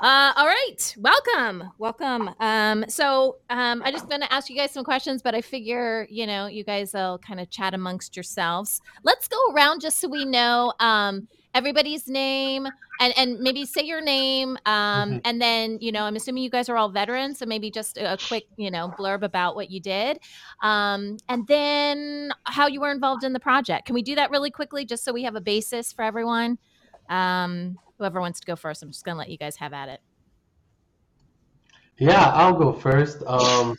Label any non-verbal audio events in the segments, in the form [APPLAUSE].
Uh, all right, welcome, welcome. Um, so um, I just going to ask you guys some questions, but I figure you know you guys will kind of chat amongst yourselves. Let's go around just so we know um, everybody's name and and maybe say your name, um, Mm-hmm. and then you know I'm assuming you guys are all veterans, so maybe just a, a quick you know blurb about what you did, um, and then how you were involved in the project. Can we do that really quickly, just so we have a basis for everyone? Um, whoever wants to go first, I'm just going to let you guys have at it. Yeah, I'll go first. Um,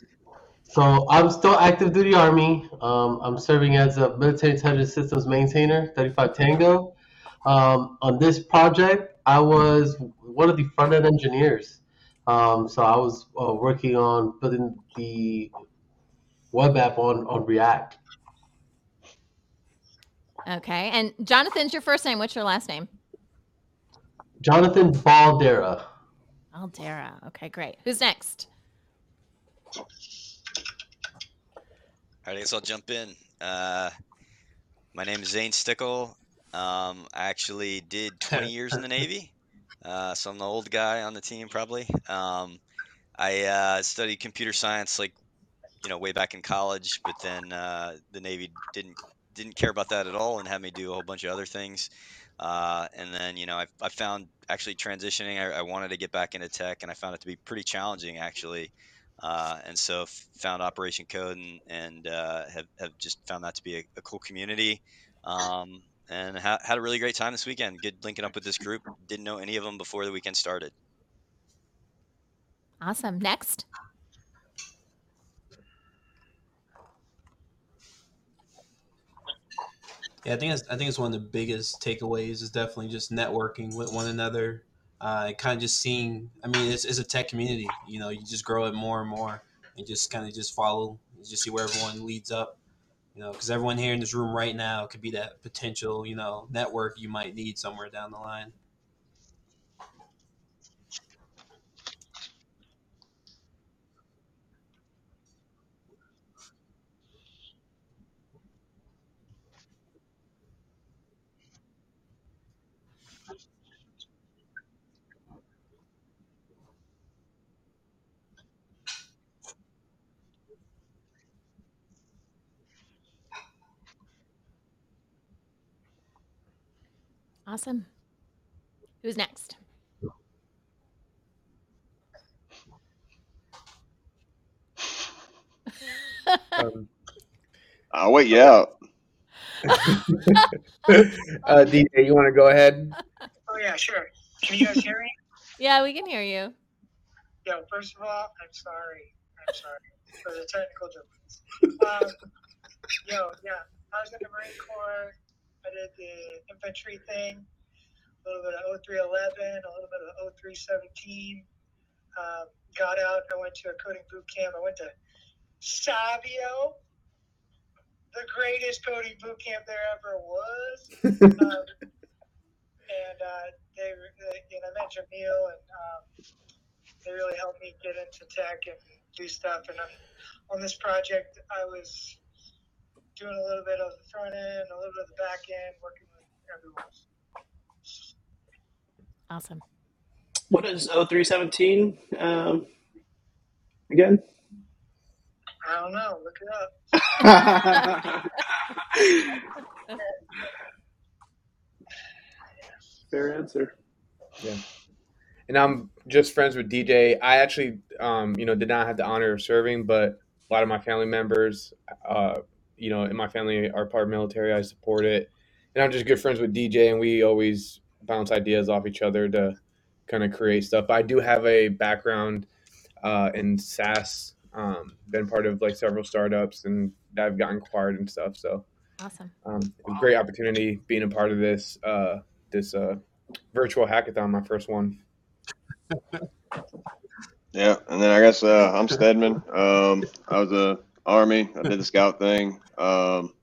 so I'm still active duty Army. Um, I'm serving as a military intelligence systems maintainer, 35 Tango. Um, on this project, I was one of the front end engineers. Um, so I was uh, working on building the web app on, on React. Okay. And Jonathan's your first name. What's your last name? Jonathan Baldera. Aldera. Okay, great. Who's next? All right, I guess I'll jump in. Uh, my name is Zane Stickle. Um, I actually did 20 [LAUGHS] years in the Navy, uh, so I'm the old guy on the team probably. Um, I uh, studied computer science like you know way back in college, but then uh, the Navy didn't didn't care about that at all and had me do a whole bunch of other things. Uh, and then you know I, I found actually transitioning. I, I wanted to get back into tech, and I found it to be pretty challenging actually. Uh, and so found Operation Code and, and uh, have, have just found that to be a, a cool community. Um, and ha- had a really great time this weekend. Good linking up with this group. Didn't know any of them before the weekend started. Awesome. Next. Yeah, I think it's, I think it's one of the biggest takeaways is definitely just networking with one another, uh, kind of just seeing. I mean, it's, it's a tech community. You know, you just grow it more and more, and just kind of just follow, just see where everyone leads up. You know, because everyone here in this room right now could be that potential, you know, network you might need somewhere down the line. Awesome. Who's next? Um, [LAUGHS] I'll wait you out. [LAUGHS] uh, DJ, you want to go ahead? Oh yeah, sure. Can you guys hear me? [LAUGHS] Yeah, we can hear you. Yo, first of all, I'm sorry. I'm sorry for the technical difference. Um, yo, yeah, I was in the Marine Corps. I did the infantry thing, a little bit of 0311, a little bit of 0317. Um, got out. I went to a coding boot camp. I went to Savio, the greatest coding boot camp there ever was. [LAUGHS] um, and uh, they, they, you know, I met Jamil, and um, they really helped me get into tech and do stuff. And on, on this project, I was doing a little bit of the front end, a little bit of the back end, working with everyone. Awesome. What is 0317 um, again? I don't know. Look it up. [LAUGHS] Fair answer. Yeah. And I'm just friends with DJ. I actually, um, you know, did not have the honor of serving, but a lot of my family members, uh, you know, in my family are part military. I support it, and I'm just good friends with DJ, and we always bounce ideas off each other to kind of create stuff. I do have a background uh, in SaaS. Um, been part of like several startups, and I've gotten acquired and stuff. So Awesome. um, a great opportunity being a part of this uh, this uh, virtual hackathon, my first one. [LAUGHS] Yeah, and then I guess uh, I'm Stedman. Um, I was a army. I did the scout thing. Um,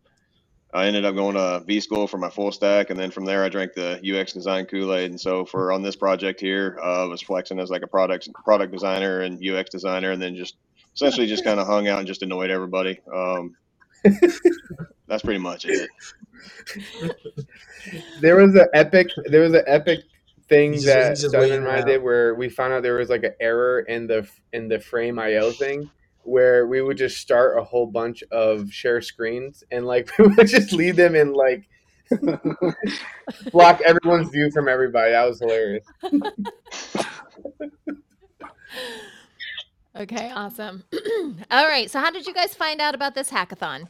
I ended up going to V school for my full stack, and then from there I drank the UX design Kool Aid. And so for on this project here, uh, I was flexing as like a product product designer and UX designer, and then just essentially just kind of hung out and just annoyed everybody. Um, [LAUGHS] that's pretty much it. there was an epic. There was an epic thing He's that he's just Donovan waiting and I out. did where we found out there was like an error in the in the frame IO thing where we would just start a whole bunch of share screens and like [LAUGHS] we would just leave them in like [LAUGHS] block everyone's view from everybody. That was hilarious. [LAUGHS] Okay, awesome. [CLEARS THROAT] All right, so how did you guys find out about this hackathon?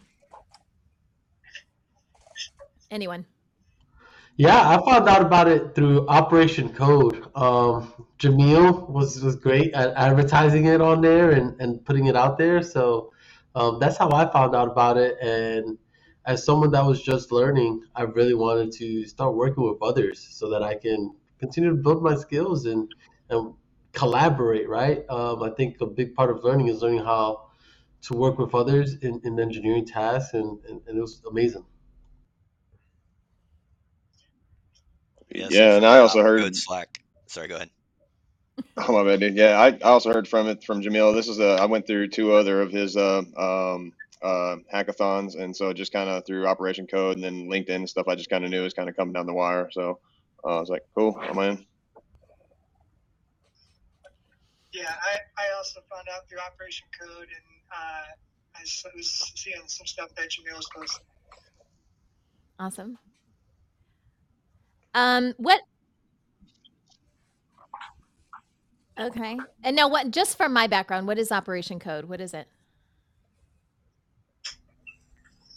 Anyone? Yeah, I found out about it through Operation Code. Um, Jamil was, was great at advertising it on there and, and putting it out there. So um, that's how I found out about it. And as someone that was just learning, I really wanted to start working with others so that I can continue to build my skills and, and collaborate, right? Um, I think a big part of learning is learning how to work with others in, in engineering tasks, and, and, and it was amazing. Yes, Yeah, and I also heard- good Slack. Sorry, go ahead. [LAUGHS] Oh my bad, dude. Yeah, I, I also heard from it from Jamil. This is a I went through two other of his uh, um, uh, hackathons, and so just kind of through Operation Code and then LinkedIn and stuff, I just kind of knew it was kind of coming down the wire. So uh, I was like, cool, I'm in. Yeah, I, I also found out through Operation Code, and uh, I s- was seeing some stuff that Jamil was posting. Awesome. Um, what? Okay, and now what? Just from my background, what is Operation Code? What is it?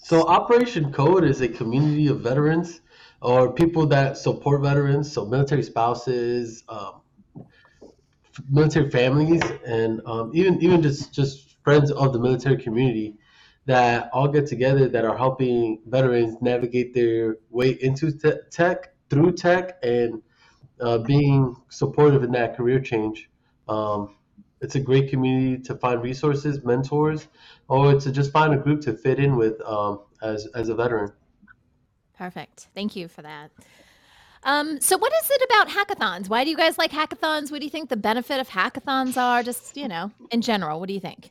So Operation Code is a community of veterans or people that support veterans, so military spouses, um, military families, and um, even even just just friends of the military community that all get together that are helping veterans navigate their way into te- tech through tech and uh, being supportive in that career change. Um, it's a great community to find resources, mentors, or to just find a group to fit in with um, as as a veteran. Perfect. Thank you for that. Um, so, what is it about hackathons? Why do you guys like hackathons? What do you think the benefit of hackathons are? Just you know, in general, what do you think?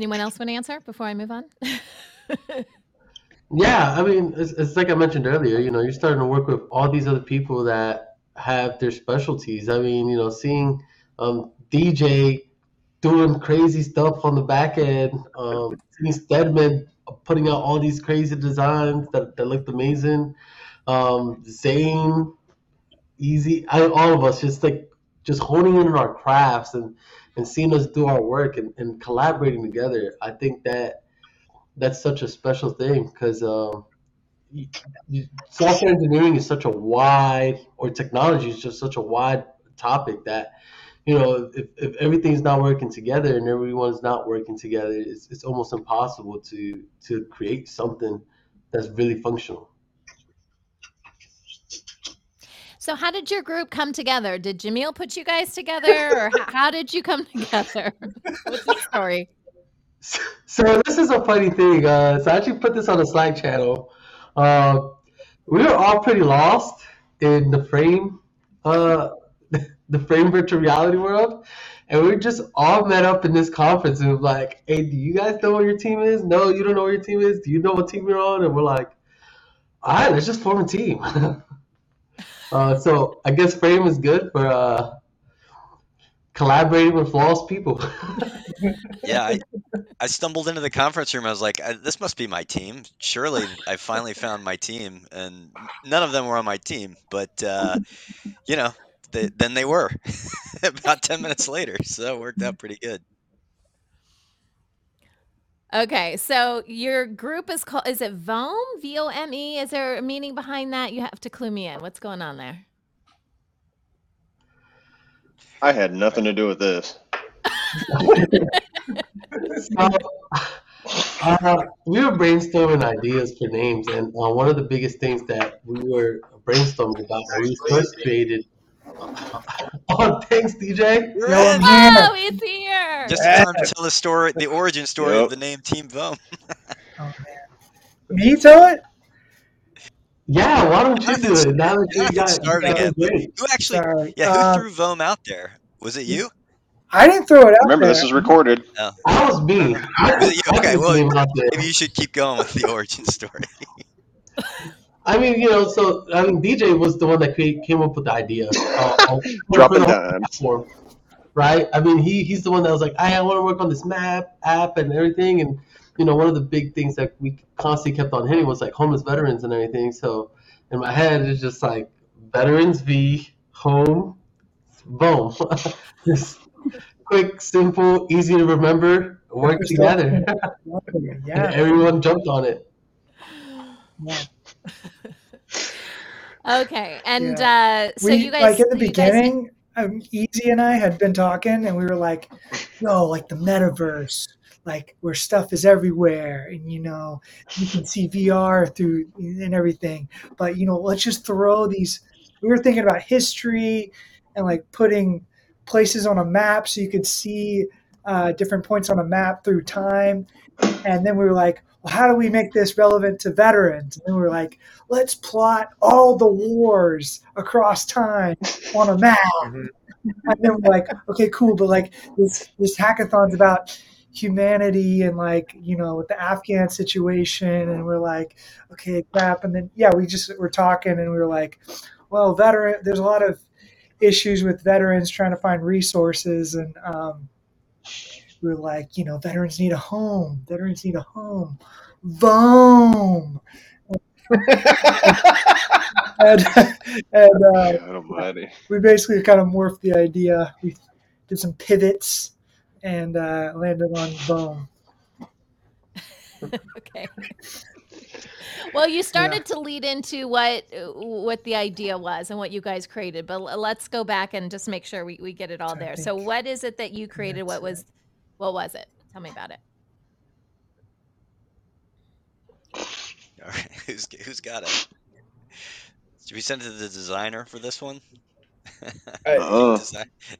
Anyone else want to answer before I move on? [LAUGHS] Yeah, I mean, it's, it's like I mentioned earlier. You know, you're starting to work with all these other people that have their specialties. I mean, you know, seeing um, DJ doing crazy stuff on the back end, um, seeing Stedman putting out all these crazy designs that, that looked amazing. Um, Zane, EZ, I, all of us just like just honing in on our crafts and, and seeing us do our work and, and collaborating together. I think that that's such a special thing because um, software engineering is such a wide, or technology is just such a wide topic that you know if, if everything's not working together and everyone's not working together, it's, it's almost impossible to to create something that's really functional. So, how did your group come together? Did Jamil put you guys together, or how, did you come [LAUGHS] together? What's the story? So this is a funny thing. Uh, so I actually put this on a Slack channel. Uh, we were all pretty lost in the frame, uh, [LAUGHS] the frame virtual reality world, and we just all met up in this conference and was like, "Hey, do you guys know what your team is? No, you don't know what your team is. Do you know what team you're on?" And we're like, "All right, let's just form a team." [LAUGHS] uh, so I guess frame is good for uh, collaborating with lost people. [LAUGHS] Yeah, I, I stumbled into the conference room. I was like, "I- "This must be my team. Surely, I finally found my team." And none of them were on my team, but uh, you know, they, then they were [LAUGHS] about ten minutes later. So it worked out pretty good. Okay, so your group is called is it VOME? V O M E? Is there a meaning behind that? You have to clue me in. What's going on there? I had nothing to do with this. so, [LAUGHS] uh, we were brainstorming ideas for names, and uh, one of the biggest things that we were brainstorming about when we first created. Oh, thanks, DJ. Oh, it's here. Just in time to tell the story, the origin story Yep. of the name Team Vome. Me tell it? Yeah, why don't you do it? Now that You you have to got, start you again. it. Who actually? Sorry. Yeah, who Uh, threw Vome out there? Was it you? I didn't throw it out Remember, there. this is recorded. Oh, That was me. I, was it you? Okay, well, came out there. maybe you should keep going with the origin story. [LAUGHS] I mean, you know, so I mean, DJ was the one that came, came up with the idea. Uh, [LAUGHS] of- Dropping for the dimes. right? I mean, he he's the one that was like, I want to work on this map app and everything, and you know, one of the big things that we constantly kept on hitting was like homeless veterans and everything. So in my head, it's just like veterans v home, boom, [LAUGHS] just quick, simple, easy to remember, work together, [LAUGHS] and Yeah. everyone jumped on it. yeah. [LAUGHS] Okay, and uh, so we you guys, like in the you guys- beginning, um, EZ and I had been talking, and we were like, "Yo, like the metaverse, like where stuff is everywhere, and you know, you can see VR through and everything." But you know, let's just throw these. We were thinking about history and like putting places on a map so you could see uh, different points on a map through time. And then we were like, well, how do we make this relevant to veterans? And we were like, let's plot all the wars across time on a map. [LAUGHS] Mhm. And then we're like, okay, cool, but like this this hackathon's about humanity and like you know with the Afghan situation, and we're like, okay, crap. And then yeah, we just were talking, and we were like, well, veteran, there's a lot of issues with veterans trying to find resources, and um, we were like, you know, veterans need a home. Veterans need a home. Boom. [LAUGHS] and and uh, [LAUGHS] God we basically kind of morphed the idea. We did some pivots and uh, landed on boom. [LAUGHS] okay. Well, you started to lead into what what the idea was and what you guys created, but let's go back and just make sure we, we get it all I there. So, what is it that you created? What that's was what was it? Tell me about it. [LAUGHS] All right, who's who's got it? Should we send it to the designer for this one? [LAUGHS] Uh, Uh,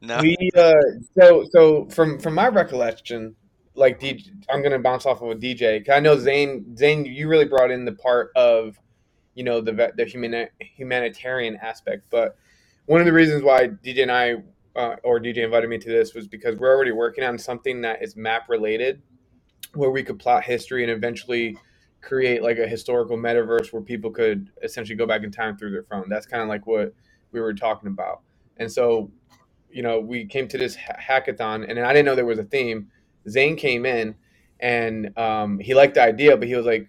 no. we uh, so so from from my recollection, like DJ, I'm gonna bounce off of a DJ. 'cause I know Zane Zane, you really brought in the part of, you know, the the human humanitarian aspect. But one of the reasons why DJ and I uh, or DJ invited me to this was because we're already working on something that is map related, where we could plot history and eventually create like a historical metaverse where people could essentially go back in time through their phone. That's kind of like what we were talking about. And so, you know, we came to this ha- hackathon, and I didn't know there was a theme. Zane came in, and um, he liked the idea, but he was like,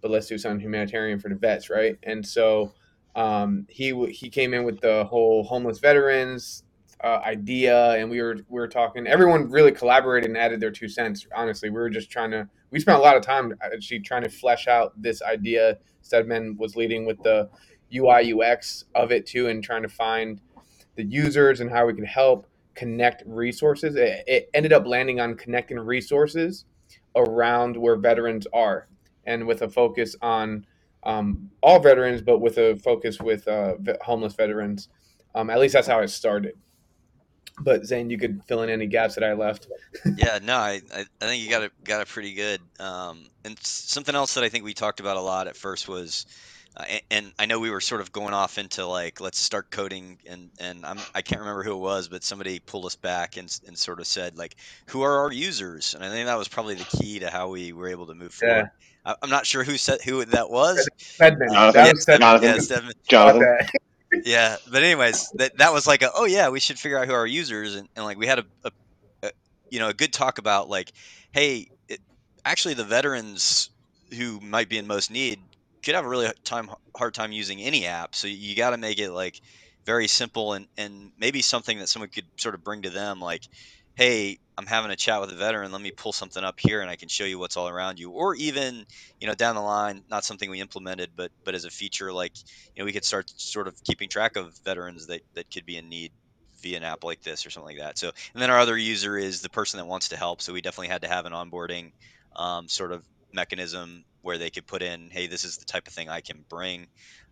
"But let's do something humanitarian for the vets, right?" And so um, he he came in with the whole homeless veterans uh, idea, and we were we were talking. Everyone really collaborated and added their two cents. Honestly, we were just trying to. We spent a lot of time actually trying to flesh out this idea. Stedman was leading with the UI UX of it too, and trying to find the users and how we could help connect resources. It, it ended up landing on connecting resources around where veterans are, and with a focus on um, all veterans, but with a focus with uh, homeless veterans. Um, at least that's how it started. But Zane, you could fill in any gaps that I left. yeah, no, I, I, I think you got it got it pretty good. Um, and something else that I think we talked about a lot at first was, uh, a- and I know we were sort of going off into like let's start coding, and and I'm I can't remember who it was, but somebody pulled us back and and sort of said like, who are our users? And I think that was probably the key to how we were able to move Yeah. forward. I, I'm not sure who said who that was. Stedman. Jonathan. That Yeah, Stedman, Stedman. Jonathan. yeah, Stedman. Got Jonathan. [LAUGHS] yeah, but anyways, that that was like a oh yeah, we should figure out who our users and, and like we had a, a, a you know a good talk about like hey, it, actually the veterans who might be in most need could have a really time hard time using any app. So you got to make it like very simple and and maybe something that someone could sort of bring to them like hey i'm having a chat with a veteran let me pull something up here and i can show you what's all around you. Or even you know down the line not something we implemented but but as a feature like you know we could start sort of keeping track of veterans that that could be in need via an app like this or something like that. So and then our other user is the person that wants to help so we definitely had to have an onboarding um, sort of mechanism where they could put in hey this is the type of thing i can bring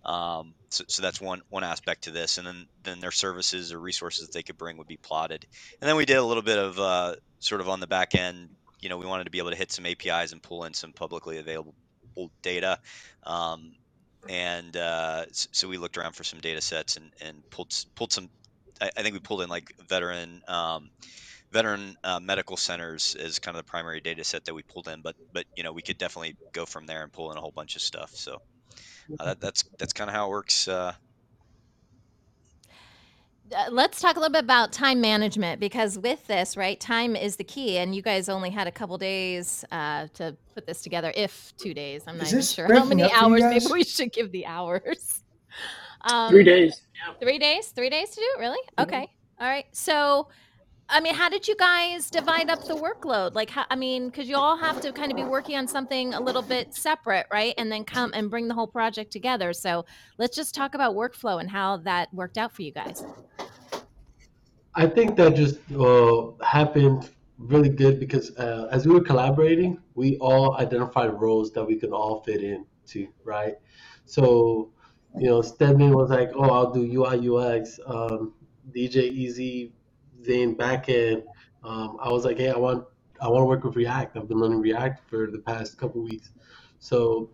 um, so, so, that's one one aspect to this, and then then their services or resources that they could bring would be plotted. And then we did a little bit of uh, sort of on the back end. You know, we wanted to be able to hit some APIs and pull in some publicly available data. Um, and uh, so we looked around for some data sets and, and pulled pulled some. I, I think we pulled in like veteran um, veteran uh, medical centers is kind of the primary data set that we pulled in. But but you know we could definitely go from there and pull in a whole bunch of stuff. So uh, that, that's that's kind of how it works. Uh, uh, let's talk a little bit about time management because with this, right, time is the key, and you guys only had a couple days uh, to put this together, if two days. I'm not even sure how many hours. Maybe we should give the hours. Um, three days. Yeah. Three days. Three days to do it. Really? Okay. All right. So I mean, how did you guys divide up the workload? Like, how, I mean, because you all have to kind of be working on something a little bit separate, right? And then come and bring the whole project together. So let's just talk about workflow and how that worked out for you guys. I think that just uh, happened really good because uh, as we were collaborating, we all identified roles that we could all fit into, right? So, you know, Stedman was like, "Oh, I'll do UI UX." Um, DJ EZ Zane backend, um, I was like, hey, I want I want to work with React. I've been learning React for the past couple weeks, so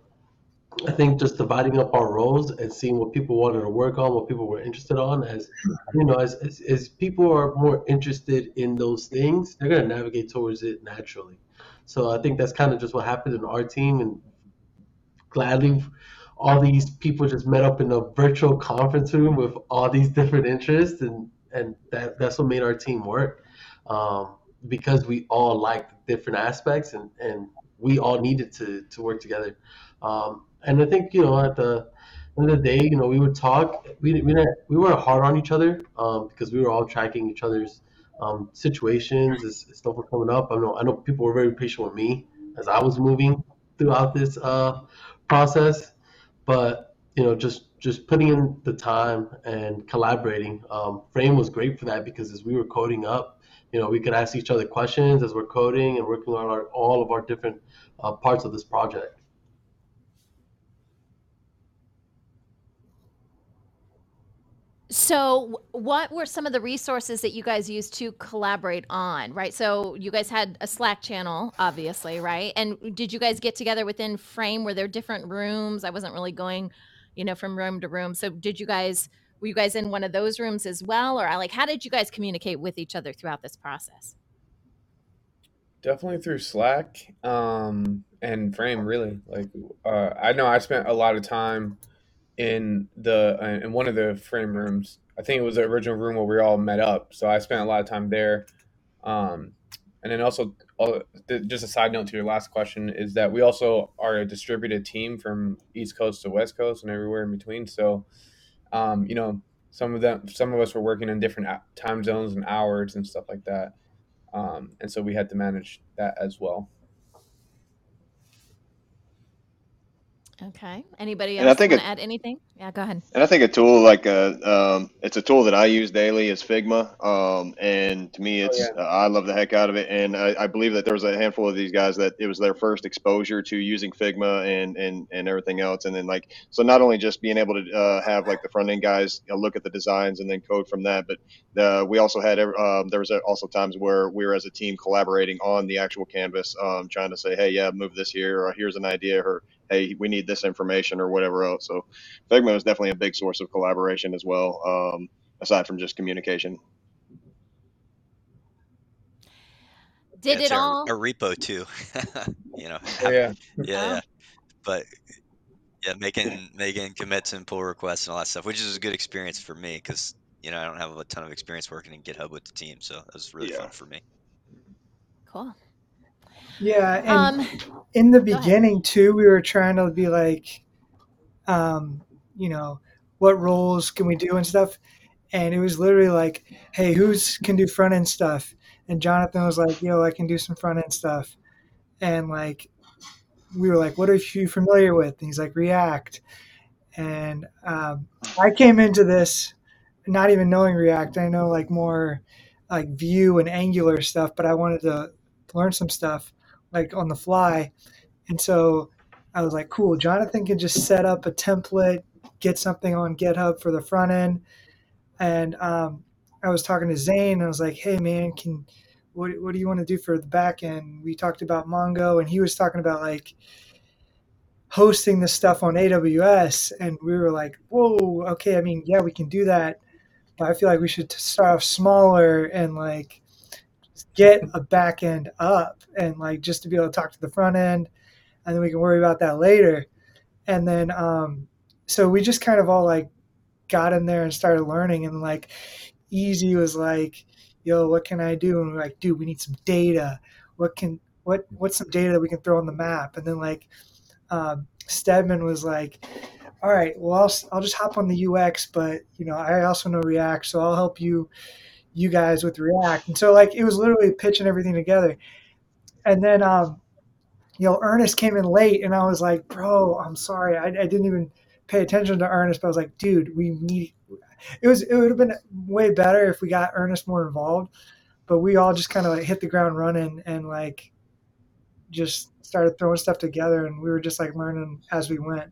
I think just dividing up our roles and seeing what people wanted to work on, what people were interested on, as you know, as as, as people are more interested in those things, they're gonna navigate towards it naturally. So I think that's kind of just what happened in our team, and gladly all these people just met up in a virtual conference room with all these different interests and and that that's what made our team work um, because we all liked different aspects and and we all needed to to work together. Um, and I think you know at the end of the day, you know, we would talk. We we we weren't hard on each other um, because we were all tracking each other's um, situations as, as, stuff was coming up. I know I know people were very patient with me as I was moving throughout this uh, process, but you know, just just putting in the time and collaborating. Um, Frame was great for that because as we were coding up, you know, we could ask each other questions as we're coding and working on our, all of our different uh, parts of this project. So, what were some of the resources that you guys used to collaborate on, right? So, you guys had a Slack channel, obviously, right? And did you guys get together within Frame? Were there different rooms? I wasn't really going you know, from room to room. So did you guys were you guys in one of those rooms as well or like how did you guys communicate with each other throughout this process? Definitely through Slack um, and Frame really. Like uh, I know I spent a lot of time in the uh, in one of the Frame rooms. I think it was the original room where we all met up. So I spent a lot of time there. Um, and then also, just a side note to your last question is that we also are a distributed team from East Coast to West Coast and everywhere in between. So, um, you know, some of them, some of us were working in different time zones and hours and stuff like that, um, and so we had to manage that as well. Okay. Anybody else want to add anything? Yeah, go ahead. And I think a tool like a um, it's a tool that I use daily is Figma. Um, and to me, oh, it's oh, yeah. uh, I love the heck out of it. And I, I, believe that there was a handful of these guys that it was their first exposure to using Figma and and and everything else. And then like so, not only just being able to uh, have like the front end guys you know, look at the designs and then code from that, but uh, we also had um, there was also times where we were as a team collaborating on the actual canvas, um, trying to say, hey, yeah, move this here, or here's an idea, or hey, we need this information or whatever else. So Figma is definitely a big source of collaboration as well, um, aside from just communication. Did it's it all? A repo too, [LAUGHS] you know. Oh, yeah. yeah, yeah. But Yeah, making making commits and pull requests and all that stuff, which is a good experience for me because you know I don't have a ton of experience working in GitHub with the team, so that was really Yeah. fun for me. Cool. Yeah, and Um, in the beginning too, we were trying to be like, um, you know, what roles can we do and stuff. And it was literally like, hey, who's can do front end stuff? And Jonathan was like, yo, I can do some front end stuff. And like, we were like, what are you familiar with? And he's like, React. And um, I came into this not even knowing React. I know like more like Vue and Angular stuff, but I wanted to learn some stuff like on the fly. And so I was like, cool, Jonathan can just set up a template, get something on GitHub for the front end. And um, I was talking to Zane and I was like, hey man, can what, what do you want to do for the back end? We talked about Mongo and he was talking about like hosting the stuff on AWS. And we were like, whoa, okay, I mean, yeah, we can do that. But I feel like we should start off smaller and like get a back end up and like just to be able to talk to the front end and then we can worry about that later. And then um so we just kind of all like got in there and started learning and like EZ was like, yo, what can I do? And we're like, dude, we need some data. What can what what's some data that we can throw on the map? And then like um, Stedman was like, all right, well, I'll, I'll just hop on the UX, but you know, I also know React, so I'll help you, you guys with React. And so like, it was literally pitching everything together. And then, um, you know, Ernest came in late and I was like, bro, I'm sorry. I, I didn't even pay attention to Ernest, but I was like, dude, we need, it was, it would have been way better if we got Ernest more involved, but we all just kind of like hit the ground running and like, just started throwing stuff together and we were just like learning as we went.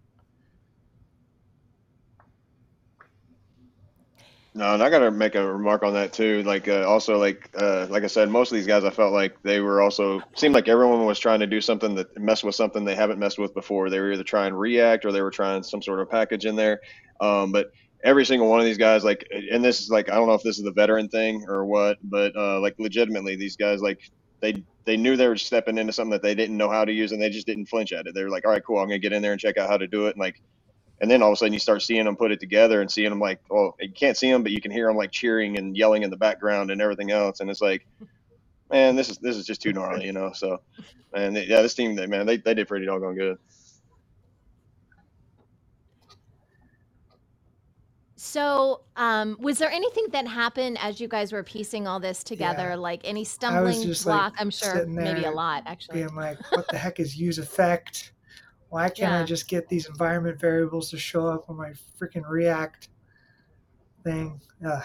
No, and I got to make a remark on that too. Like, uh, also, like, uh, like I said, most of these guys, I felt like they were also seemed like everyone was trying to do something that mess with something they haven't messed with before. They were either trying React or they were trying some sort of package in there. Um, but every single one of these guys, like, and this is like, I don't know if this is the veteran thing or what, but uh, like, legitimately, these guys, like, they they knew they were stepping into something that they didn't know how to use, and they just didn't flinch at it. They were like, all right, cool, I'm gonna get in there and check out how to do it, and like and then all of a sudden you start seeing them put it together and seeing them like well you can't see them but you can hear them like cheering and yelling in the background and everything else and it's like man this is this is just too gnarly you know so and yeah this team they man they, they did pretty doggone good So, um, was there anything that happened as you guys were piecing all this together? Yeah. Like any stumbling just like block? I'm sure maybe a lot, actually. being like, what the heck is useEffect? Why can't I just get these environment variables to show up on my freaking React thing? Ugh.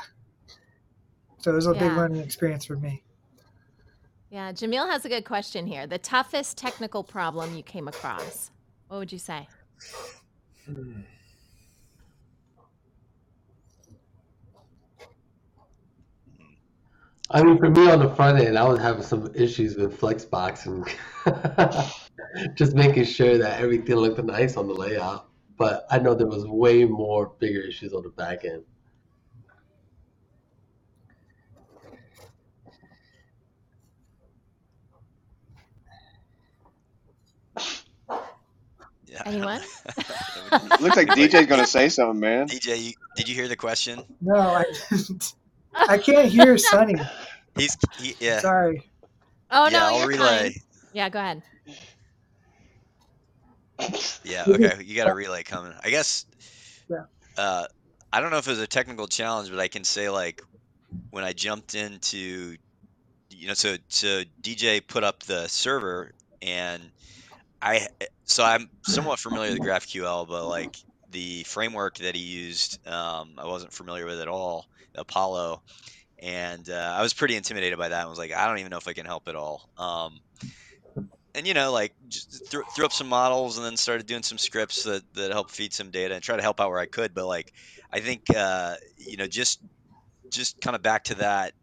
So it was a big learning experience for me. Yeah. Jamil has a good question here. The toughest technical problem you came across? What would you say? I mean, for me on the front end, I was having some issues with Flexbox and [LAUGHS] [LAUGHS] [LAUGHS] just making sure that everything looked nice on the layout. But I know there was way more bigger issues on the back end. Yeah. Anyone? [LAUGHS] looks like dj's gonna say something man DJ, you, did you hear the question? No, I didn't. I can't hear [LAUGHS] Sunny. He's he, yeah. Sorry. Oh yeah, no, I'll you're relay. fine. Yeah, go ahead. Yeah, [LAUGHS] okay. You got a relay coming. I guess. Yeah. Uh, I don't know if it was a technical challenge, but I can say like when I jumped into, you know, so so DJ put up the server and I so I'm somewhat familiar with GraphQL, but like the framework that he used, um, I wasn't familiar with at all. Apollo, and uh, I was pretty intimidated by that. I was like, I don't even know if I can help at all. Um, and you know, like threw, threw up some models and then started doing some scripts that that help feed some data and try to help out where I could. But like, I think uh, you know, just just kind of back to that.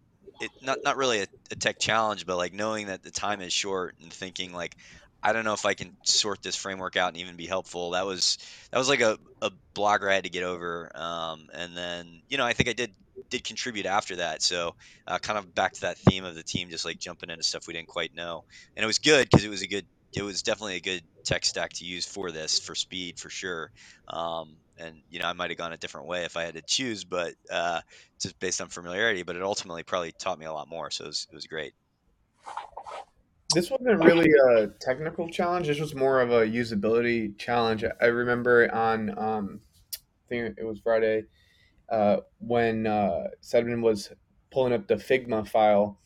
It not not really a, a tech challenge, but like knowing that the time is short and thinking like, I don't know if I can sort this framework out and even be helpful. That was that was like a, a blogger I had to get over. Um, and then you know, I think I did did contribute after that. So uh, kind of back to that theme of the team, just like jumping into stuff we didn't quite know, and it was good because it was a good it was definitely a good tech stack to use for this for speed for sure. Um, and you know, I might have gone a different way if I had to choose, but uh, just based on familiarity. But it ultimately probably taught me a lot more, so it was, it was great. This wasn't really a technical challenge. This was more of a usability challenge. I remember on, um, I think it was Friday, uh, when uh, Stedman was pulling up the Figma file.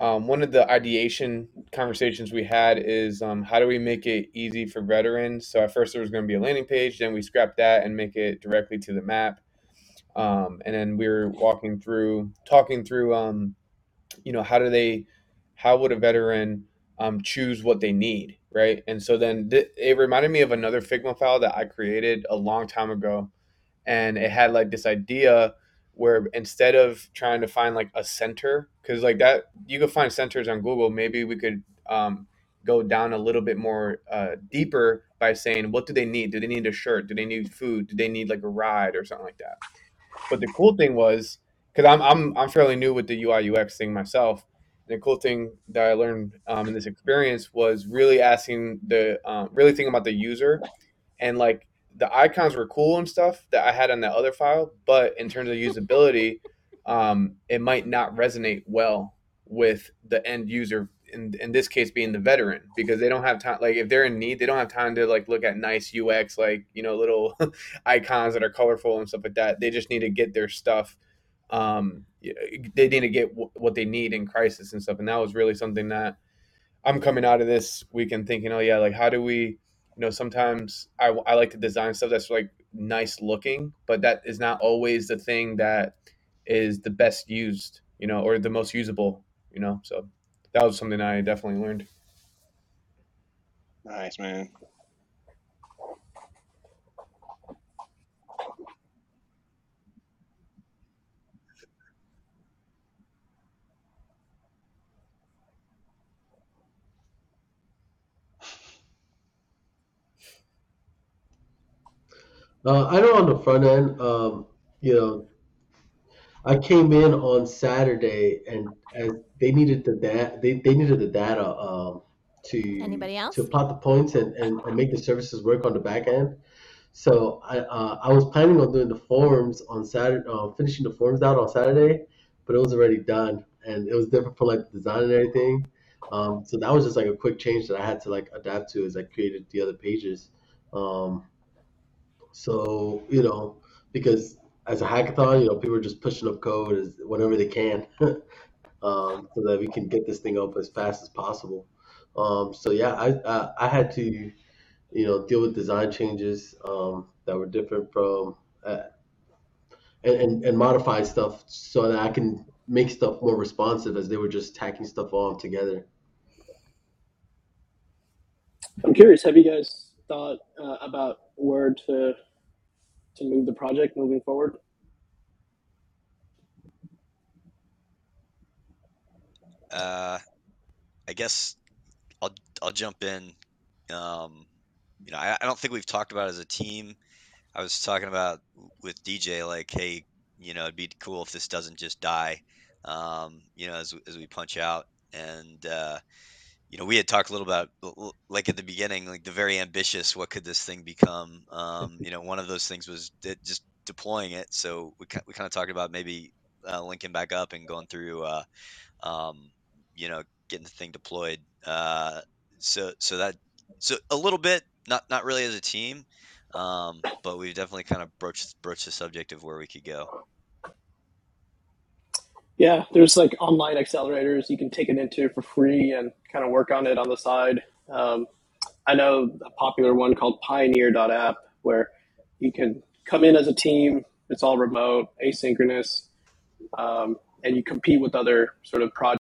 Um, one of the ideation conversations we had is um, how do we make it easy for veterans? So at first there was going to be a landing page, then we scrapped that and make it directly to the map. Um, and then we were walking through, talking through, um, you know, how do they, how would a veteran um, choose what they need, right? And so then th- it reminded me of another Figma file that I created a long time ago, and it had like this idea where instead of trying to find like a center, because like that you could find centers on Google, maybe we could um, go down a little bit more uh, deeper by saying what do they need? Do they need a shirt? Do they need food? Do they need like a ride or something like that? But the cool thing was because I'm I'm I'm fairly new with the UI UX thing myself. And the cool thing that I learned um, in this experience was really asking the um, really thinking about the user and like the icons were cool and stuff that I had on that other file, but in terms of usability, um, it might not resonate well with the end user. In, in this case, being the veteran, because they don't have time. Like, if they're in need, they don't have time to like look at nice UX, like you know, little [LAUGHS] icons that are colorful and stuff like that. They just need to get their stuff. Um, they need to get w- what they need in crisis and stuff. And that was really something that I'm coming out of this weekend thinking, oh yeah, like how do we you know sometimes I, I like to design stuff that's like nice looking but that is not always the thing that is the best used you know or the most usable you know so that was something i definitely learned Nice, man. Uh, I know on the front end, um, you know, I came in on Saturday and as they needed the data, they, they needed the data um, to Anybody else? to plot the points and, and, and make the services work on the back end. So I uh, I was planning on doing the forms on Saturday, uh, finishing the forms out on Saturday, but it was already done and it was different for like the design and everything. Um, so that was just like a quick change that I had to like adapt to as I created the other pages. Um, so, you know, because as a hackathon, you know, people are just pushing up code as whenever they can, [LAUGHS] um, so that we can get this thing up as fast as possible. Um, so yeah, I, I I had to, you know, deal with design changes um, that were different from uh, and, and and modify stuff so that I can make stuff more responsive as they were just tacking stuff on together. I'm curious. Have you guys thought uh, about where to to move the project moving forward? Uh, I guess I'll I'll jump in. Um, you know, I, I don't think we've talked about as a team. I was talking about with DJ like, hey, you know, it'd be cool if this doesn't just die. Um, you know, as as we punch out, and uh, you know, we had talked a little about like at the beginning, like the very ambitious. What could this thing become? Um, you know, one of those things was just deploying it. So we we kind of talked about maybe uh, linking back up and going through, uh, um, you know, getting the thing deployed. Uh, so so that so a little bit, not not really as a team, um, but we've definitely kind of broached broached the subject of where we could go. Yeah, there's like online accelerators you can take it into for free and kind of work on it on the side. Um, I know a popular one called Pioneer.app where you can come in as a team. It's all remote, asynchronous, um, and you compete with other sort of projects